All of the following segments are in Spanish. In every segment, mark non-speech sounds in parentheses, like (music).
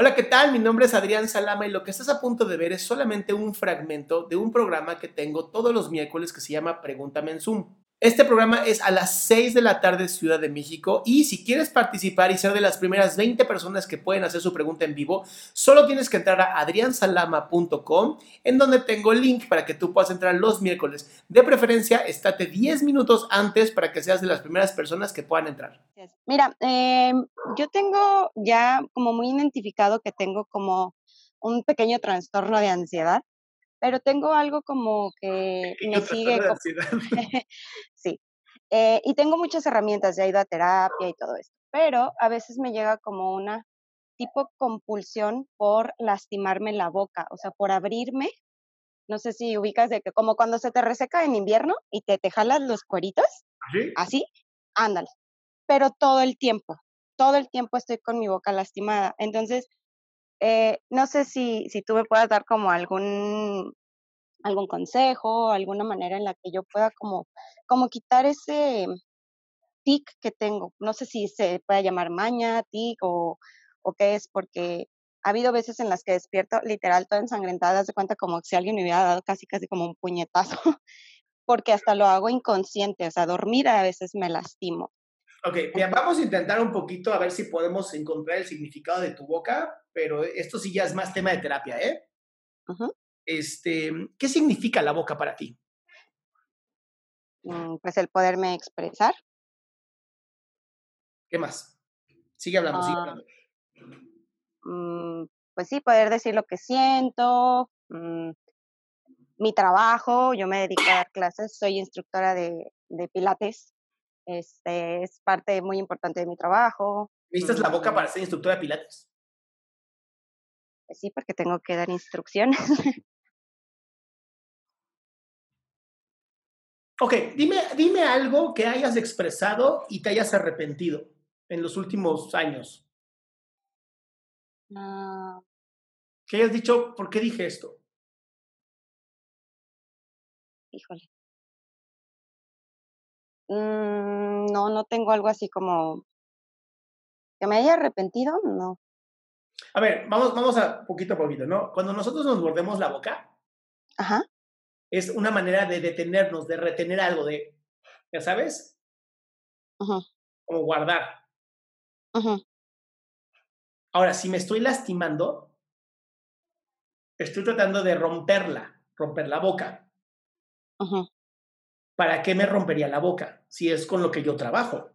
Hola, ¿qué tal? Mi nombre es Adrián Salama y lo que estás a punto de ver es solamente un fragmento de un programa que tengo todos los miércoles que se llama Pregúntame en Zoom. Este programa es a las 6 de la tarde Ciudad de México y si quieres participar y ser de las primeras 20 personas que pueden hacer su pregunta en vivo, solo tienes que entrar a adriansalama.com en donde tengo el link para que tú puedas entrar los miércoles. De preferencia, estate 10 minutos antes para que seas de las primeras personas que puedan entrar. Mira, eh, yo tengo ya como muy identificado que tengo como un pequeño trastorno de ansiedad pero tengo algo como que me sigue. (laughs) sí. Eh, y tengo muchas herramientas, ya he ido a terapia y todo esto, pero a veces me llega como una tipo compulsión por lastimarme la boca, o sea, por abrirme. No sé si ubicas de que como cuando se te reseca en invierno y te, te jalas los cueritos, ¿Sí? así, ándale. Pero todo el tiempo, todo el tiempo estoy con mi boca lastimada. Entonces, eh, no sé si, si tú me puedas dar como algún, algún consejo, alguna manera en la que yo pueda como, como quitar ese tic que tengo. No sé si se puede llamar maña, tic o, o qué es, porque ha habido veces en las que despierto literal toda ensangrentada, de cuenta como si alguien me hubiera dado casi casi como un puñetazo, (laughs) porque hasta lo hago inconsciente, o sea, dormida a veces me lastimo. Ok, vamos a intentar un poquito a ver si podemos encontrar el significado de tu boca, pero esto sí ya es más tema de terapia, ¿eh? Este, ¿Qué significa la boca para ti? Mm, pues el poderme expresar. ¿Qué más? Sigue hablando, sigue Ah, hablando. mm, pues sí, poder decir lo que siento, mm, mi trabajo, yo me dedico a dar clases, soy instructora de, de pilates, este es parte muy importante de mi trabajo. ¿Necesitas la boca para ser instructora de pilates? pues sí, porque tengo que dar instrucciones. (laughs) Ok, dime, dime algo que hayas expresado y te hayas arrepentido en los últimos años. Ah, Que hayas dicho, ¿por qué dije esto? híjole. Mm, no, no tengo algo así como que me haya arrepentido, no. A ver, vamos, vamos a poquito a poquito, ¿no? Cuando nosotros nos mordemos la boca, Ajá, es una manera de detenernos, de retener algo, de, ya sabes, ujú, como guardar. ujú, Ahora, si me estoy lastimando, estoy tratando de romperla, romper la boca. ujú, ¿Para qué me rompería la boca si es con lo que yo trabajo?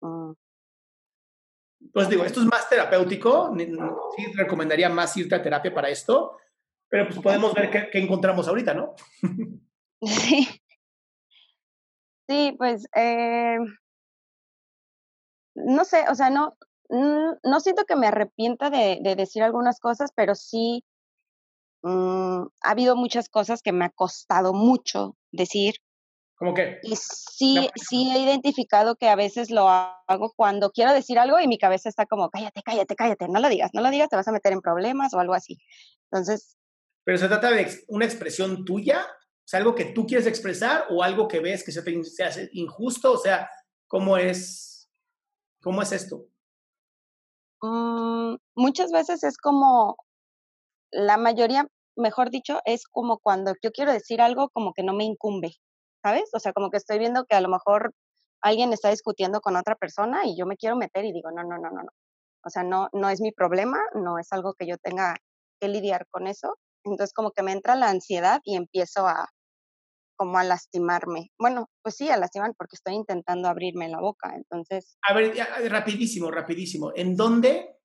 mm. Pues digo, esto es más terapéutico, sí recomendaría más irte a terapia para esto, pero pues podemos ver qué, qué encontramos ahorita, ¿no? Sí, (laughs) sí, pues, eh, no sé, o sea, no, no siento que me arrepienta de, de decir algunas cosas, pero sí mm, ha habido muchas cosas que me ha costado mucho decir Como que, y sí, sí he identificado que a veces lo hago cuando quiero decir algo y mi cabeza está como, cállate, cállate, cállate, no lo digas, no lo digas, te vas a meter en problemas o algo así. Entonces, pero se trata de una expresión tuya, o sea, algo que tú quieres expresar o algo que ves que se te se hace injusto, o sea, ¿cómo es, cómo es esto? mm, muchas veces es como, la mayoría, mejor dicho, es como cuando yo quiero decir algo como que no me incumbe, ¿sabes? O sea, como que estoy viendo que a lo mejor alguien está discutiendo con otra persona y yo me quiero meter y digo, no, no, no, no, no. O sea, no, no es mi problema, no es algo que yo tenga que lidiar con eso. Entonces como que me entra la ansiedad y empiezo a como a lastimarme. Bueno, pues sí, a lastimar porque estoy intentando abrirme la boca. Entonces, A ver, ya, rapidísimo, rapidísimo. ¿En dónde,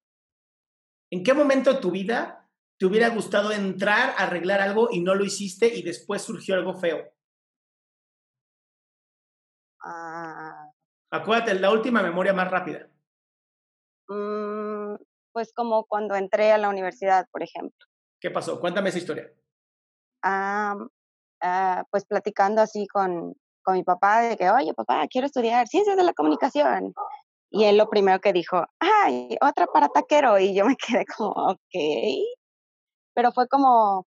en qué momento de tu vida te hubiera gustado entrar a arreglar algo y no lo hiciste y después surgió algo feo? ah, Acuérdate, la última memoria más rápida. mm, pues como cuando entré a la universidad, por ejemplo. ¿Qué pasó? Cuéntame esa historia. Ah, ah, pues platicando así con, con mi papá de que, oye, papá, quiero estudiar ciencias de la comunicación. Y él lo primero que dijo, ay, otra para taquero. Y yo me quedé como, ok. Pero fue como,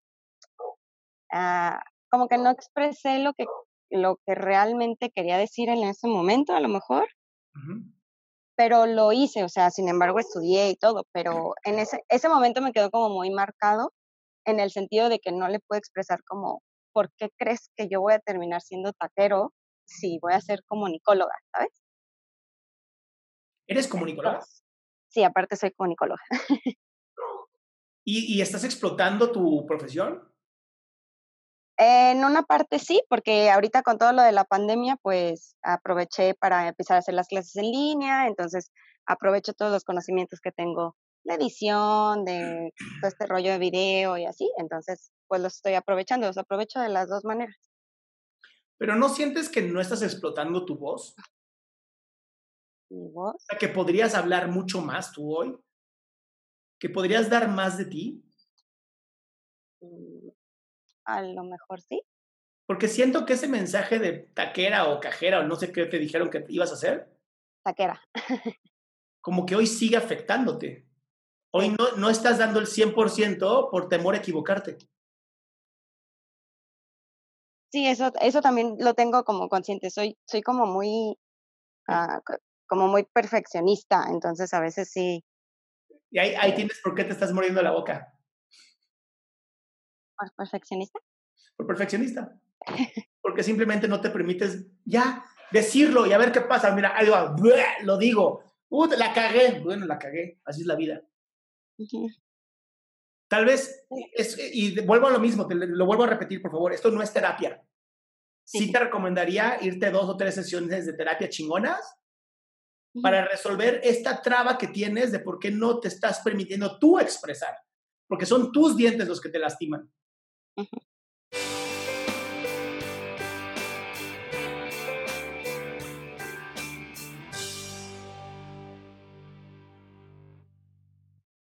ah, como que no expresé lo que, lo que realmente quería decir en ese momento, a lo mejor. Pero lo hice, o sea, sin embargo estudié y todo, pero en ese, ese momento me quedó como muy marcado en el sentido de que no le puedo expresar como, ¿por qué crees que yo voy a terminar siendo taquero si voy a ser comunicóloga, ¿sabes? ¿Eres comunicóloga? Sí, aparte soy comunicóloga. (laughs) ¿Y, ¿Y, estás explotando tu profesión? En una parte sí, porque ahorita con todo lo de la pandemia, pues aproveché para empezar a hacer las clases en línea, entonces aprovecho todos los conocimientos que tengo de edición, de todo este rollo de video y así, entonces pues los estoy aprovechando, los aprovecho de las dos maneras. Pero ¿no sientes que no estás explotando tu voz? ¿Mi voz? O sea, que podrías hablar mucho más tú hoy, que podrías dar más de ti. Mm, a lo mejor sí. Porque siento que ese mensaje de taquera o cajera o no sé qué te dijeron que ibas a hacer. Taquera. (laughs) como que hoy sigue afectándote. Hoy no, no estás dando el 100% por temor a equivocarte. Sí, eso, eso también lo tengo como consciente. Soy, soy como muy, uh, como muy perfeccionista, entonces a veces sí. Y ahí, ahí tienes por qué te estás muriendo la boca. ¿Por perfeccionista? Por perfeccionista. Porque simplemente no te permites ya decirlo y a ver qué pasa. Mira, ahí va, lo digo. Uh, la cagué. Bueno, la cagué. Así es la vida. Tal vez, es, y vuelvo a lo mismo, te, lo vuelvo a repetir, por favor, esto no es terapia. Sí te recomendaría irte dos o tres sesiones de terapia chingonas para resolver esta traba que tienes de por qué no te estás permitiendo tú expresar, porque son tus dientes los que te lastiman.